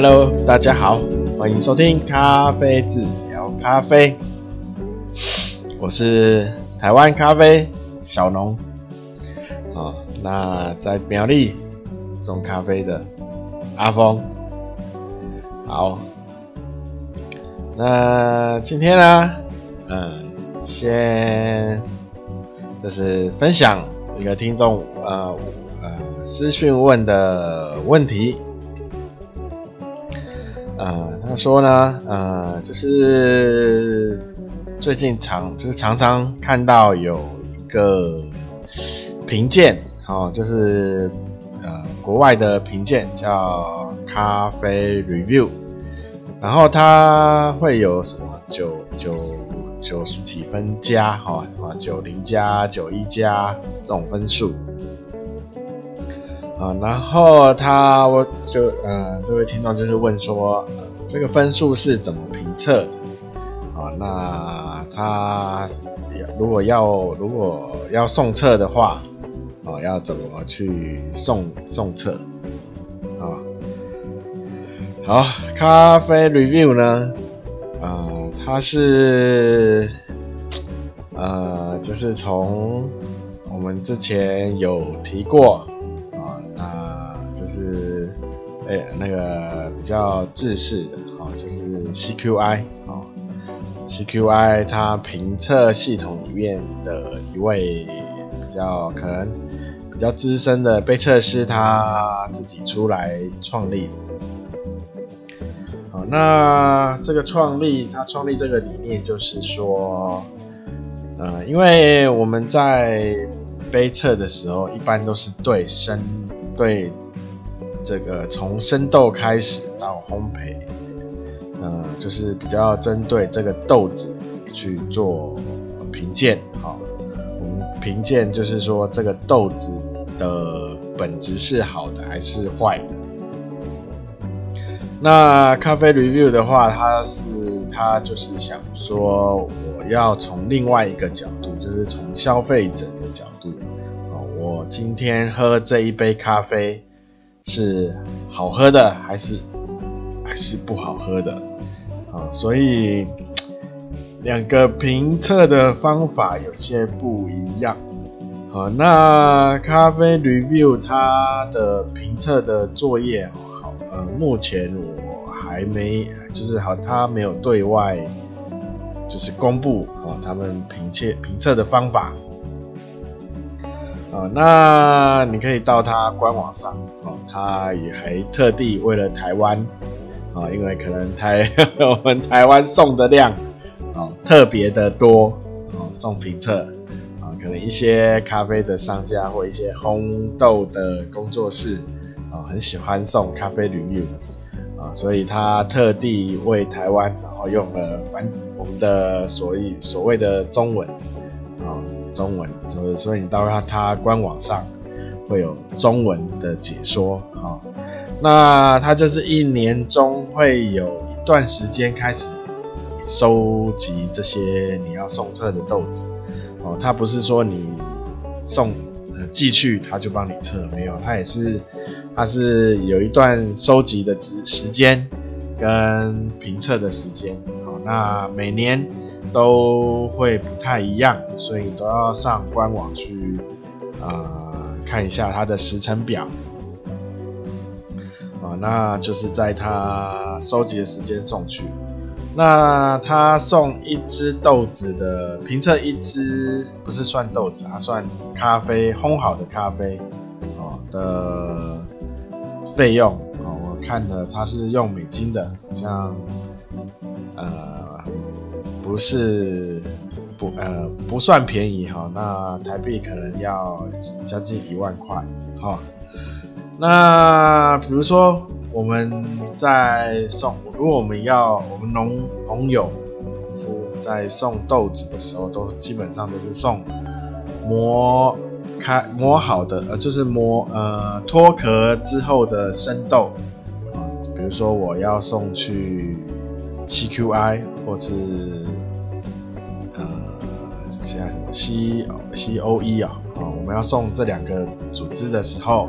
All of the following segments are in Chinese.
Hello，大家好，欢迎收听咖啡治疗咖啡。我是台湾咖啡小农，好，那在苗栗种咖啡的阿峰。好，那今天呢，嗯，先就是分享一个听众呃呃私讯问的问题。呃，他说呢，呃，就是最近常就是常常看到有一个评鉴，哦，就是呃国外的评鉴叫咖啡 review，然后它会有什么九九九十几分加，哈，什么九零加九一加这种分数。啊，然后他我就呃，这位听众就是问说，这个分数是怎么评测？啊，那他如果要如果要送测的话，啊，要怎么去送送测？啊，好，咖啡 review 呢，呃，它是呃，就是从我们之前有提过。是，哎、那个比较制式的，哦，就是 CQI，哦，CQI 它评测系统里面的一位比较可能比较资深的杯测师，他自己出来创立。好，那这个创立，他创立这个理念就是说，呃，因为我们在杯测的时候，一般都是对深对。这个从生豆开始到烘焙，呃，就是比较针对这个豆子去做评鉴。好，我们评鉴就是说这个豆子的本质是好的还是坏的。那咖啡 review 的话，它是它就是想说，我要从另外一个角度，就是从消费者的角度，啊，我今天喝这一杯咖啡。是好喝的还是还是不好喝的啊？所以两个评测的方法有些不一样。好，那咖啡 review 它的评测的作业好，呃，目前我还没，就是好，它没有对外就是公布啊，他们评测评测的方法。啊，那你可以到他官网上，哦，他也还特地为了台湾，啊，因为可能台 我们台湾送的量，啊，特别的多，啊，送评测，啊，可能一些咖啡的商家或一些烘豆的工作室，啊，很喜欢送咖啡滤滤啊，所以他特地为台湾，然后用了反我们的所谓所谓的中文。中文，所以所以你到他他官网上会有中文的解说啊、那他就是一年中会有一段时间开始收集这些你要送测的豆子哦。他不是说你送呃寄去他就帮你测，没有，他也是他是有一段收集的时时间跟评测的时间哦。那每年。都会不太一样，所以都要上官网去呃看一下它的时程表啊，那就是在他收集的时间送去。那他送一只豆子的评测，一只不是算豆子，他算咖啡烘好的咖啡哦的费用哦，我看了他是用美金的，好像呃。不是不呃不算便宜哈，那台币可能要将近一万块哈。那比如说我们在送，如果我们要我们农农友在送豆子的时候，都基本上都是送磨开磨好的，呃就是磨呃脱壳之后的生豆，比如说我要送去 CQI 或是。现在什么 C C O E 啊，啊，我们要送这两个组织的时候，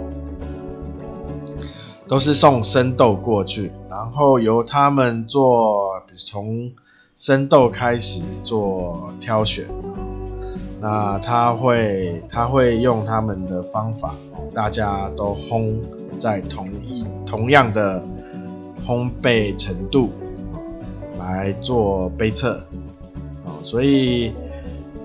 都是送生豆过去，然后由他们做从生豆开始做挑选。那他会他会用他们的方法，大家都烘在同一同样的烘焙程度来做杯测，所以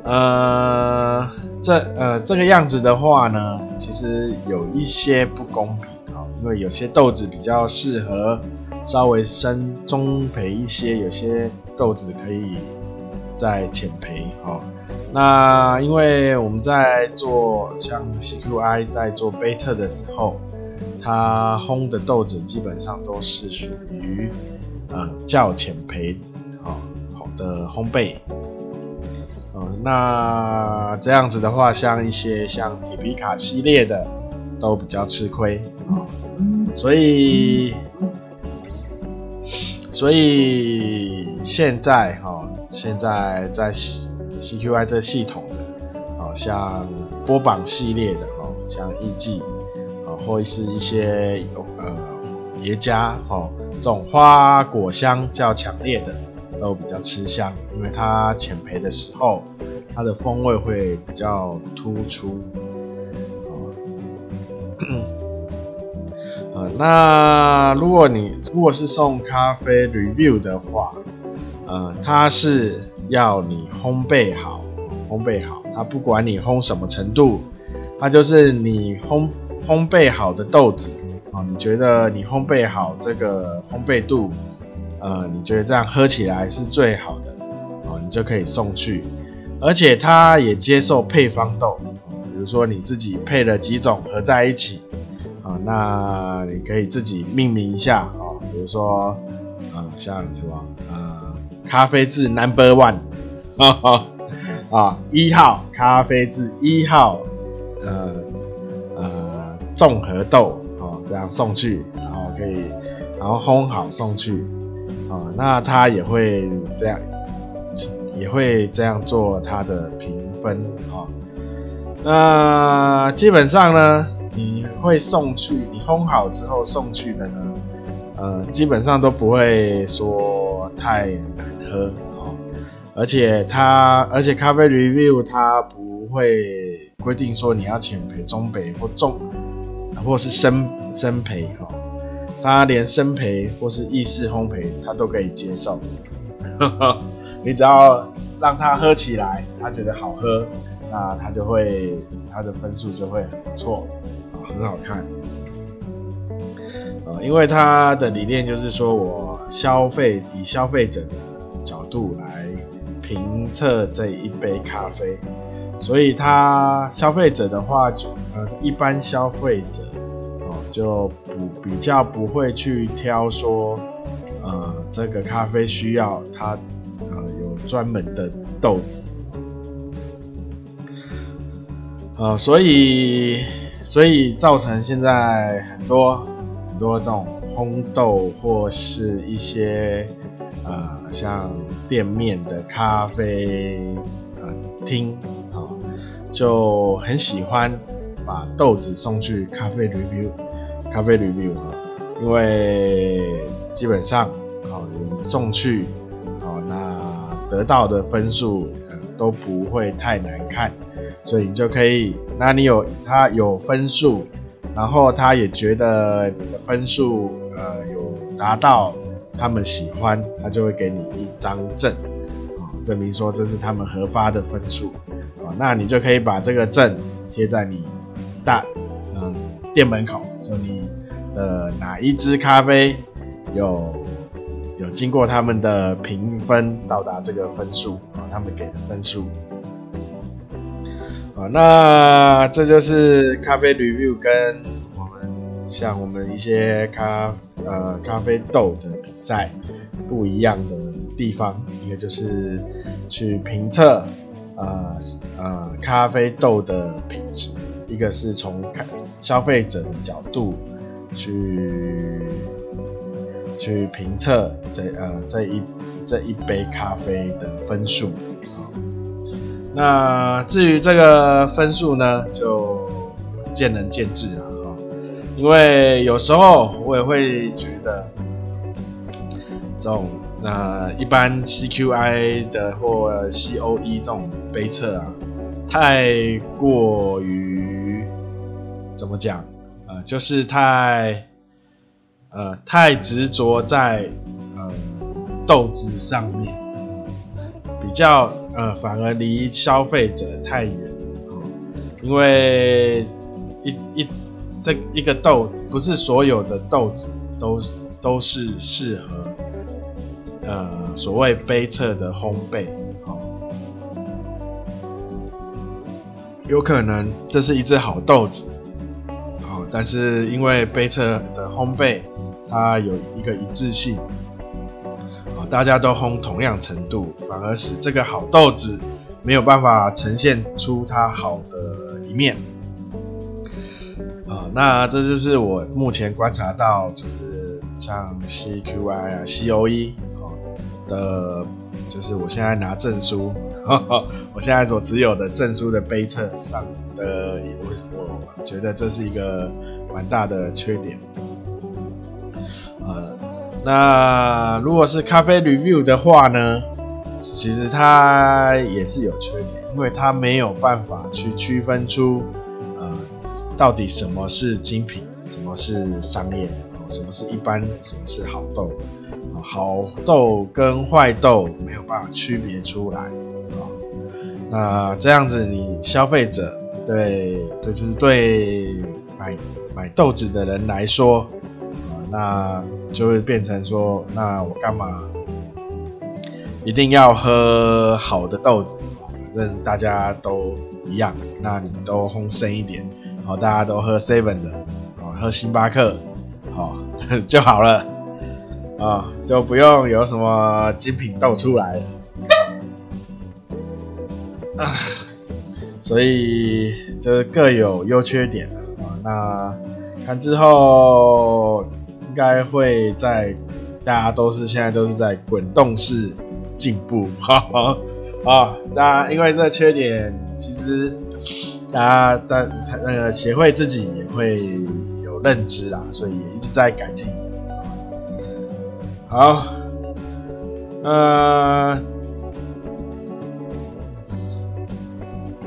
呃这呃这个样子的话呢，其实有一些不公平啊，因为有些豆子比较适合稍微深中培一些，有些豆子可以再浅培哦。那因为我们在做像 CQI 在做杯测的时候，它烘的豆子基本上都是属于呃较浅培啊好的烘焙，呃那这样子的话，像一些像铁皮卡系列的都比较吃亏啊，所以所以现在哈现在在。CQI 这系统的，哦，像波榜系列的，哦，像艺伎，哦，或是一些呃叠加，哦，这种花果香较强烈的，都比较吃香，因为它浅焙的时候，它的风味会比较突出，那如果你如果是送咖啡 review 的话，呃，它是。要你烘焙好，烘焙好，它不管你烘什么程度，它就是你烘烘焙好的豆子啊，你觉得你烘焙好这个烘焙度，呃，你觉得这样喝起来是最好的哦，你就可以送去，而且它也接受配方豆，比如说你自己配了几种合在一起啊，那你可以自己命名一下哦，比如说呃，像什么呃。咖啡渍 Number One，啊，一号咖啡渍一号，呃呃综合豆哦，这样送去，然后可以，然后烘好送去，啊，那他也会这样，也会这样做他的评分啊。那基本上呢，你会送去，你烘好之后送去的呢，呃，基本上都不会说太难喝哦，而且它，而且咖啡 review 它不会规定说你要浅焙、中焙或重，或是深深焙哈，他连生焙或是意式烘焙他都可以接受，你只要让他喝起来，他觉得好喝，那他就会他的分数就会很不错啊，很好看。呃，因为他的理念就是说，我消费以消费者的角度来评测这一杯咖啡，所以他消费者的话，呃，一般消费者，就不比较不会去挑说，呃，这个咖啡需要它呃有专门的豆子，呃，所以所以造成现在很多。很多这种烘豆或是一些呃像店面的咖啡厅啊，就很喜欢把豆子送去咖啡 review，咖啡 review 啊，因为基本上啊你送去啊那得到的分数呃都不会太难看，所以你就可以，那你有他有分数。然后他也觉得你的分数呃有达到他们喜欢，他就会给你一张证，啊，证明说这是他们核发的分数，啊，那你就可以把这个证贴在你大店门口，说你的哪一支咖啡有有经过他们的评分到达这个分数，啊，他们给的分数。啊，那这就是咖啡 review 跟我们像我们一些咖呃咖啡豆的比赛不一样的地方，一个就是去评测呃呃咖啡豆的品质，一个是从看消费者的角度去去评测这呃这一这一杯咖啡的分数。那至于这个分数呢，就见仁见智了哈。因为有时候我也会觉得这种呃一般 CQI 的或 COE 这种杯测啊，太过于怎么讲？呃，就是太呃太执着在呃豆子上面，比较呃反而离消费者太远，因为一一这一个豆子不是所有的豆子都都是适合呃所谓杯测的烘焙，有可能这是一只好豆子。但是因为杯测的烘焙，它有一个一致性，啊，大家都烘同样程度，反而使这个好豆子没有办法呈现出它好的一面，啊，那这就是我目前观察到，就是像 CQI 啊、COE 的，就是我现在拿证书，我现在所持有的证书的杯测上的。我觉得这是一个蛮大的缺点，呃，那如果是咖啡 review 的话呢，其实它也是有缺点，因为它没有办法去区分出，呃，到底什么是精品，什么是商业，什么是一般，什么是好豆，好豆跟坏豆没有办法区别出来，啊，那这样子你消费者。对对，就是对买买豆子的人来说，啊，那就会变成说，那我干嘛一定要喝好的豆子？反正大家都一样，那你都烘深一点，好，大家都喝 seven 的，哦，喝星巴克，好就好了，啊，就不用有什么精品豆出来了，啊。所以就是各有优缺点啊。那看之后应该会在大家都是现在都是在滚动式进步，哈哈啊。那因为这缺点，其实大家在那个协会自己也会有认知啦，所以也一直在改进。好，呃。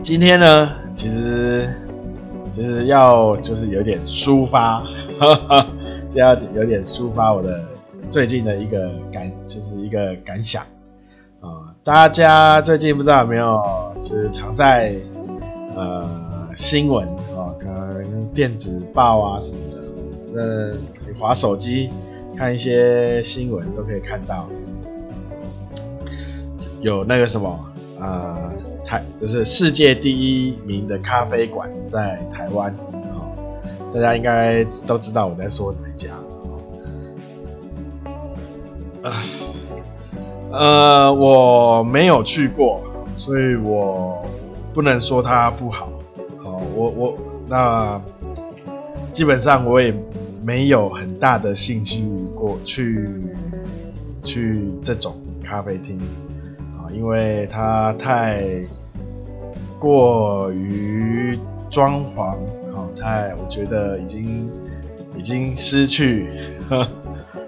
今天呢，其实其实要就是有点抒发，就要有点抒发我的最近的一个感，就是一个感想啊、大家最近不知道有没有，就是常在呃新闻啊，可能电子报啊什么的，那你滑手机看一些新闻都可以看到，有那个什么啊。台就是世界第一名的咖啡馆在台湾，大家应该都知道我在说哪一家。呃，我没有去过，所以我不能说它不好。好，我我那基本上我也没有很大的兴趣过去去这种咖啡厅。因为它太过于装潢，好，太我觉得已经已经失去呵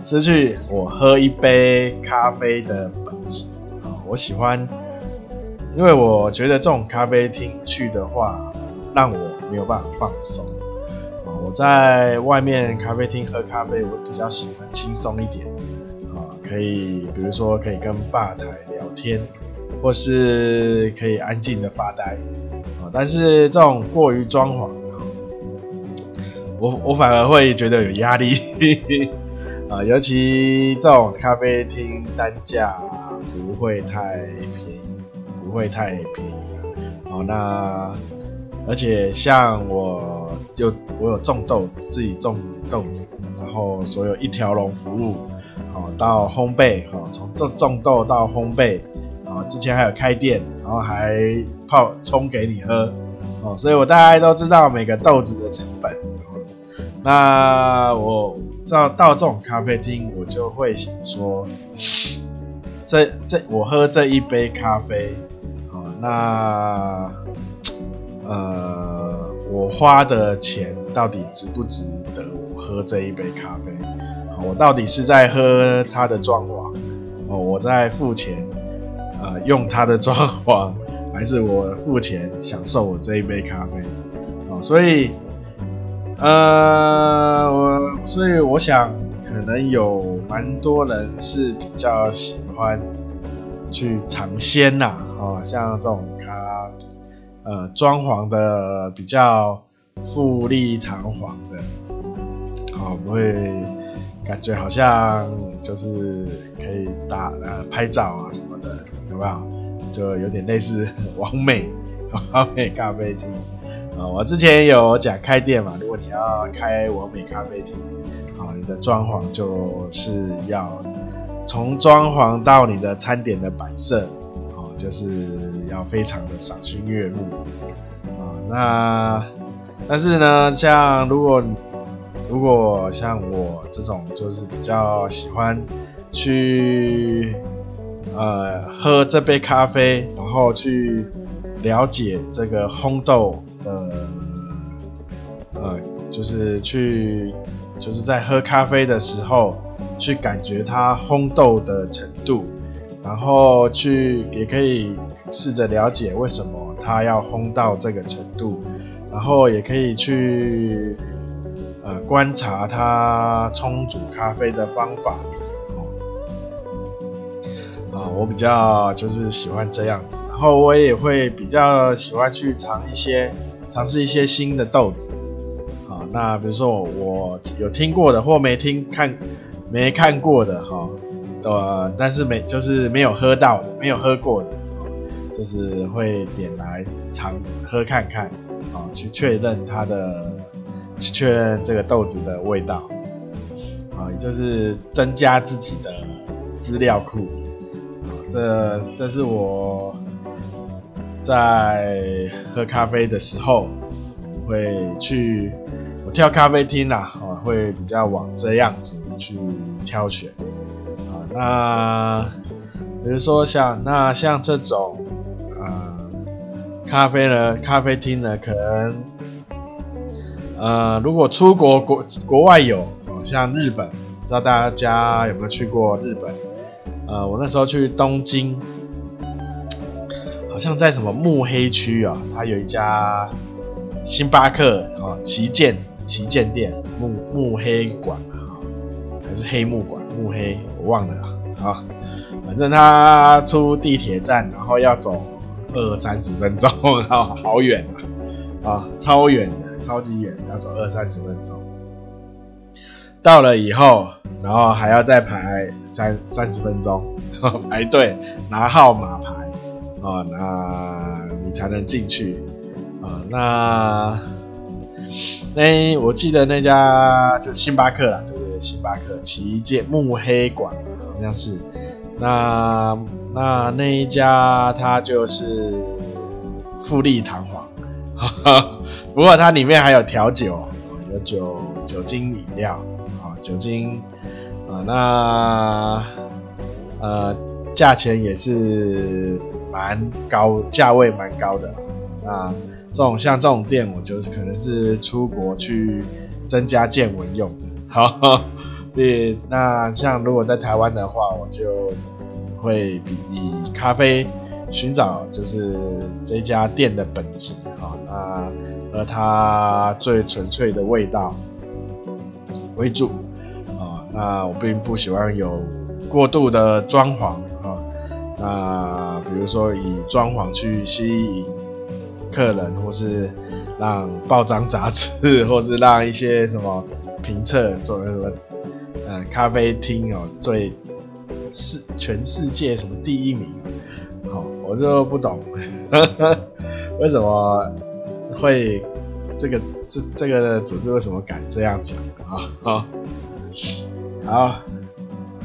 失去我喝一杯咖啡的本质啊。我喜欢，因为我觉得这种咖啡厅去的话，让我没有办法放松。我在外面咖啡厅喝咖啡，我比较喜欢轻松一点啊。可以，比如说可以跟吧台聊天，或是可以安静的发呆，啊，但是这种过于装潢，我我反而会觉得有压力，啊，尤其这种咖啡厅单价不会太便宜，不会太便宜，好，那而且像我就我有种豆，自己种豆子，然后所有一条龙服务。好，到烘焙，好，从种种豆到烘焙，啊，之前还有开店，然后还泡冲给你喝，哦，所以我大概都知道每个豆子的成本。那我到到这种咖啡厅，我就会想说，这这我喝这一杯咖啡，好，那呃，我花的钱到底值不值得？我喝这一杯咖啡。我到底是在喝它的装潢，哦，我在付钱，呃，用它的装潢，还是我付钱享受我这一杯咖啡？哦，所以，呃，我所以我想，可能有蛮多人是比较喜欢去尝鲜呐，哦，像这种咖，呃，装潢的比较富丽堂皇的，哦，不会。感觉好像就是可以打呃拍照啊，有没有？就有点类似 完美 网美咖啡厅啊。我之前有讲开店嘛，如果你要开完美咖啡厅，啊，你的装潢就是要从装潢到你的餐点的摆设，啊，就是要非常的赏心悦目啊。那但是呢，像如果如果像我这种就是比较喜欢去呃喝这杯咖啡，然后去了解这个烘豆的呃，就是去就是在喝咖啡的时候去感觉它烘豆的程度，然后去也可以试着了解为什么它要烘到这个程度，然后也可以去。呃，观察它冲煮咖啡的方法，啊、我比较就是喜欢这样子，然后我也会比较喜欢去尝一些，尝试一些新的豆子，啊、那比如说我，有听过的或没听看没看过的哈，呃，但是没就是没有喝到，没有喝过的，就是会点来尝喝看看，啊、去确认它的。去确认这个豆子的味道，啊，也就是增加自己的资料库，这这是我在喝咖啡的时候会去，我挑咖啡厅啦，啊，会比较往这样子去挑选，啊，那比如说像那像这种，啊，咖啡呢，咖啡厅呢，可能。呃，如果出国国国外有，像日本，不知道大家有没有去过日本？呃，我那时候去东京，好像在什么目黑区啊，它有一家星巴克啊，旗舰旗舰店，目目黑馆啊，还是黑幕馆？目黑我忘了啊，啊，反正它出地铁站，然后要走二三十分钟，啊，好远啊，啊，超远的。超级远，要走二三十分钟。到了以后，然后还要再排三三十分钟 排队拿号码牌啊，那你才能进去啊。那那我记得那家就星巴克啦，对不对？星巴克旗舰慕黑馆好像是。那那那一家它就是富丽堂皇。不过它里面还有调酒，有酒酒精饮料啊，酒精啊，那呃价钱也是蛮高，价位蛮高的。那这种像这种店，我就是可能是出国去增加见闻用的。好，对，那像如果在台湾的话，我就会以咖啡寻找就是这家店的本质啊，啊。而它最纯粹的味道为主啊，那我并不喜欢有过度的装潢啊，那比如说以装潢去吸引客人，或是让报章杂志，或是让一些什么评测作为什么呃咖啡厅哦最世全世界什么第一名，好，我就不懂 为什么。会，这个这这个组织为什么敢这样讲啊？好，好，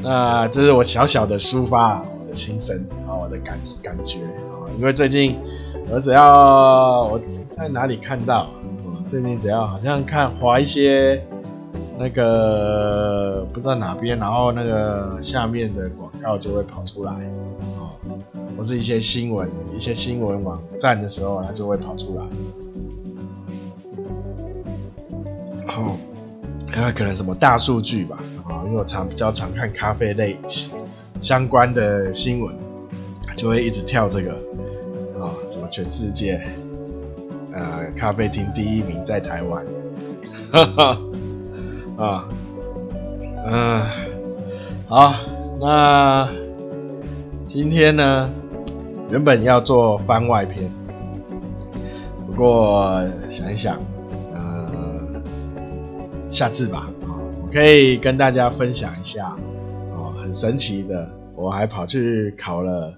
那这是我小小的抒发我的心声啊，我的感感觉啊，因为最近我只要我在哪里看到，最近只要好像看划一些那个不知道哪边，然后那个下面的广告就会跑出来啊，或是一些新闻，一些新闻网站的时候，它就会跑出来。好，啊，呃，可能什么大数据吧，啊，因为我常比较常看咖啡类相关的新闻，就会一直跳这个，啊，什么全世界，呃，咖啡厅第一名在台湾，哈哈，啊，嗯，好，那今天呢，原本要做番外篇，不过想一想。下次吧，我可以跟大家分享一下，哦，很神奇的，我还跑去考了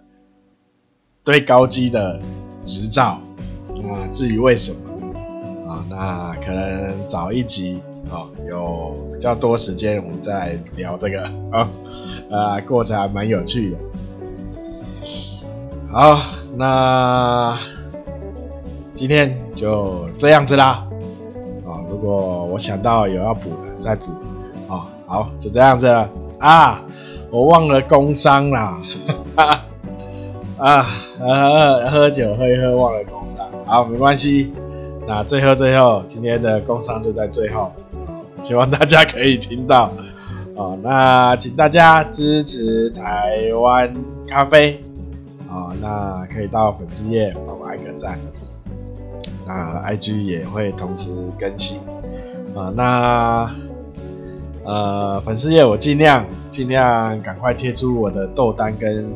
对高机的执照。那至于为什么啊？那可能早一集哦，有比较多时间，我们再聊这个啊。啊，过程还蛮有趣的。好，那今天就这样子啦。如果我想到有要补的，再补。哦，好，就这样子啊！我忘了工伤啦，啊，喝喝酒喝一喝忘了工伤，好，没关系。那最后最后，今天的工伤就在最后，希望大家可以听到。哦，那请大家支持台湾咖啡。哦，那可以到粉丝页帮我按个赞。那 IG 也会同时更新啊，那呃粉丝页我尽量尽量赶快贴出我的豆单跟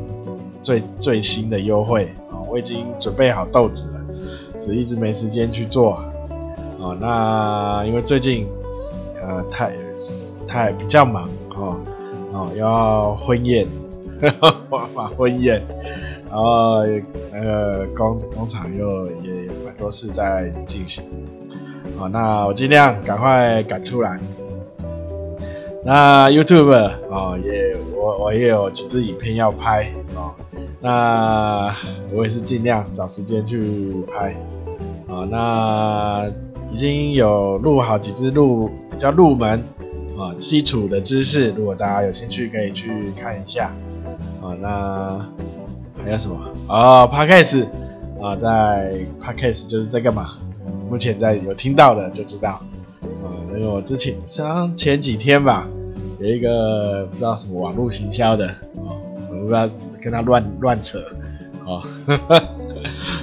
最最新的优惠啊，我已经准备好豆子了，只一直没时间去做啊。那因为最近呃太太比较忙哦哦要婚宴，哈哈婚宴。然后那个工工厂又也都是在进行，好，那我尽量赶快赶出来。那 YouTube 哦，也我我也有几支影片要拍哦，那我也是尽量找时间去拍，啊，那已经有录好几支录比较入门啊基础的知识，如果大家有兴趣可以去看一下，啊，那。还有什么哦，Podcast 啊，在 Podcast 就是这个嘛。目前在有听到的就知道，啊，因为我之前像前几天吧，有一个不知道什么网络行销的，哦，我不知道跟他乱乱扯，哦，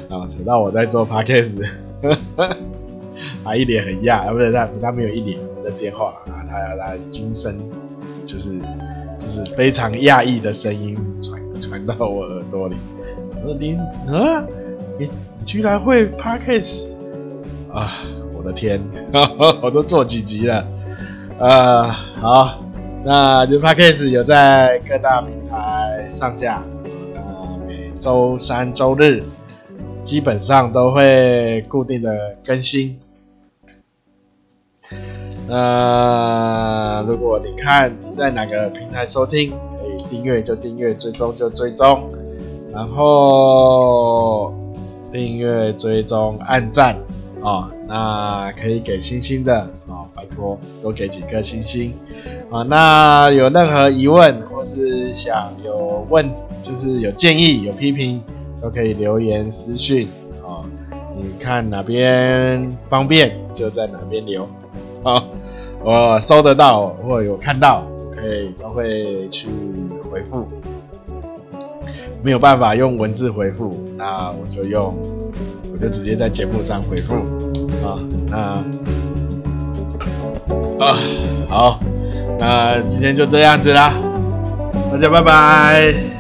啊，扯到我在做 Podcast，他一脸很讶，啊，不是他他没有一脸的电话啊，他他惊声，就是就是非常讶异的声音传。传到我耳朵里，我说你啊，你居然会 Podcast 啊！我的天，我都做几集了啊！好，那就 Podcast 有在各大平台上架，啊，每周三、周日基本上都会固定的更新。呃，如果你看在哪个平台收听，可以订阅就订阅，追踪就追踪，然后订阅、追踪、按赞哦，那可以给星星的哦，拜托多给几颗星星啊、哦。那有任何疑问或是想有问，就是有建议、有批评，都可以留言私讯啊。你看哪边方便就在哪边留啊、哦，我收得到或有看到。可以都会去回复，没有办法用文字回复，那我就用，我就直接在节目上回复啊。那啊好，那今天就这样子啦，大家拜拜。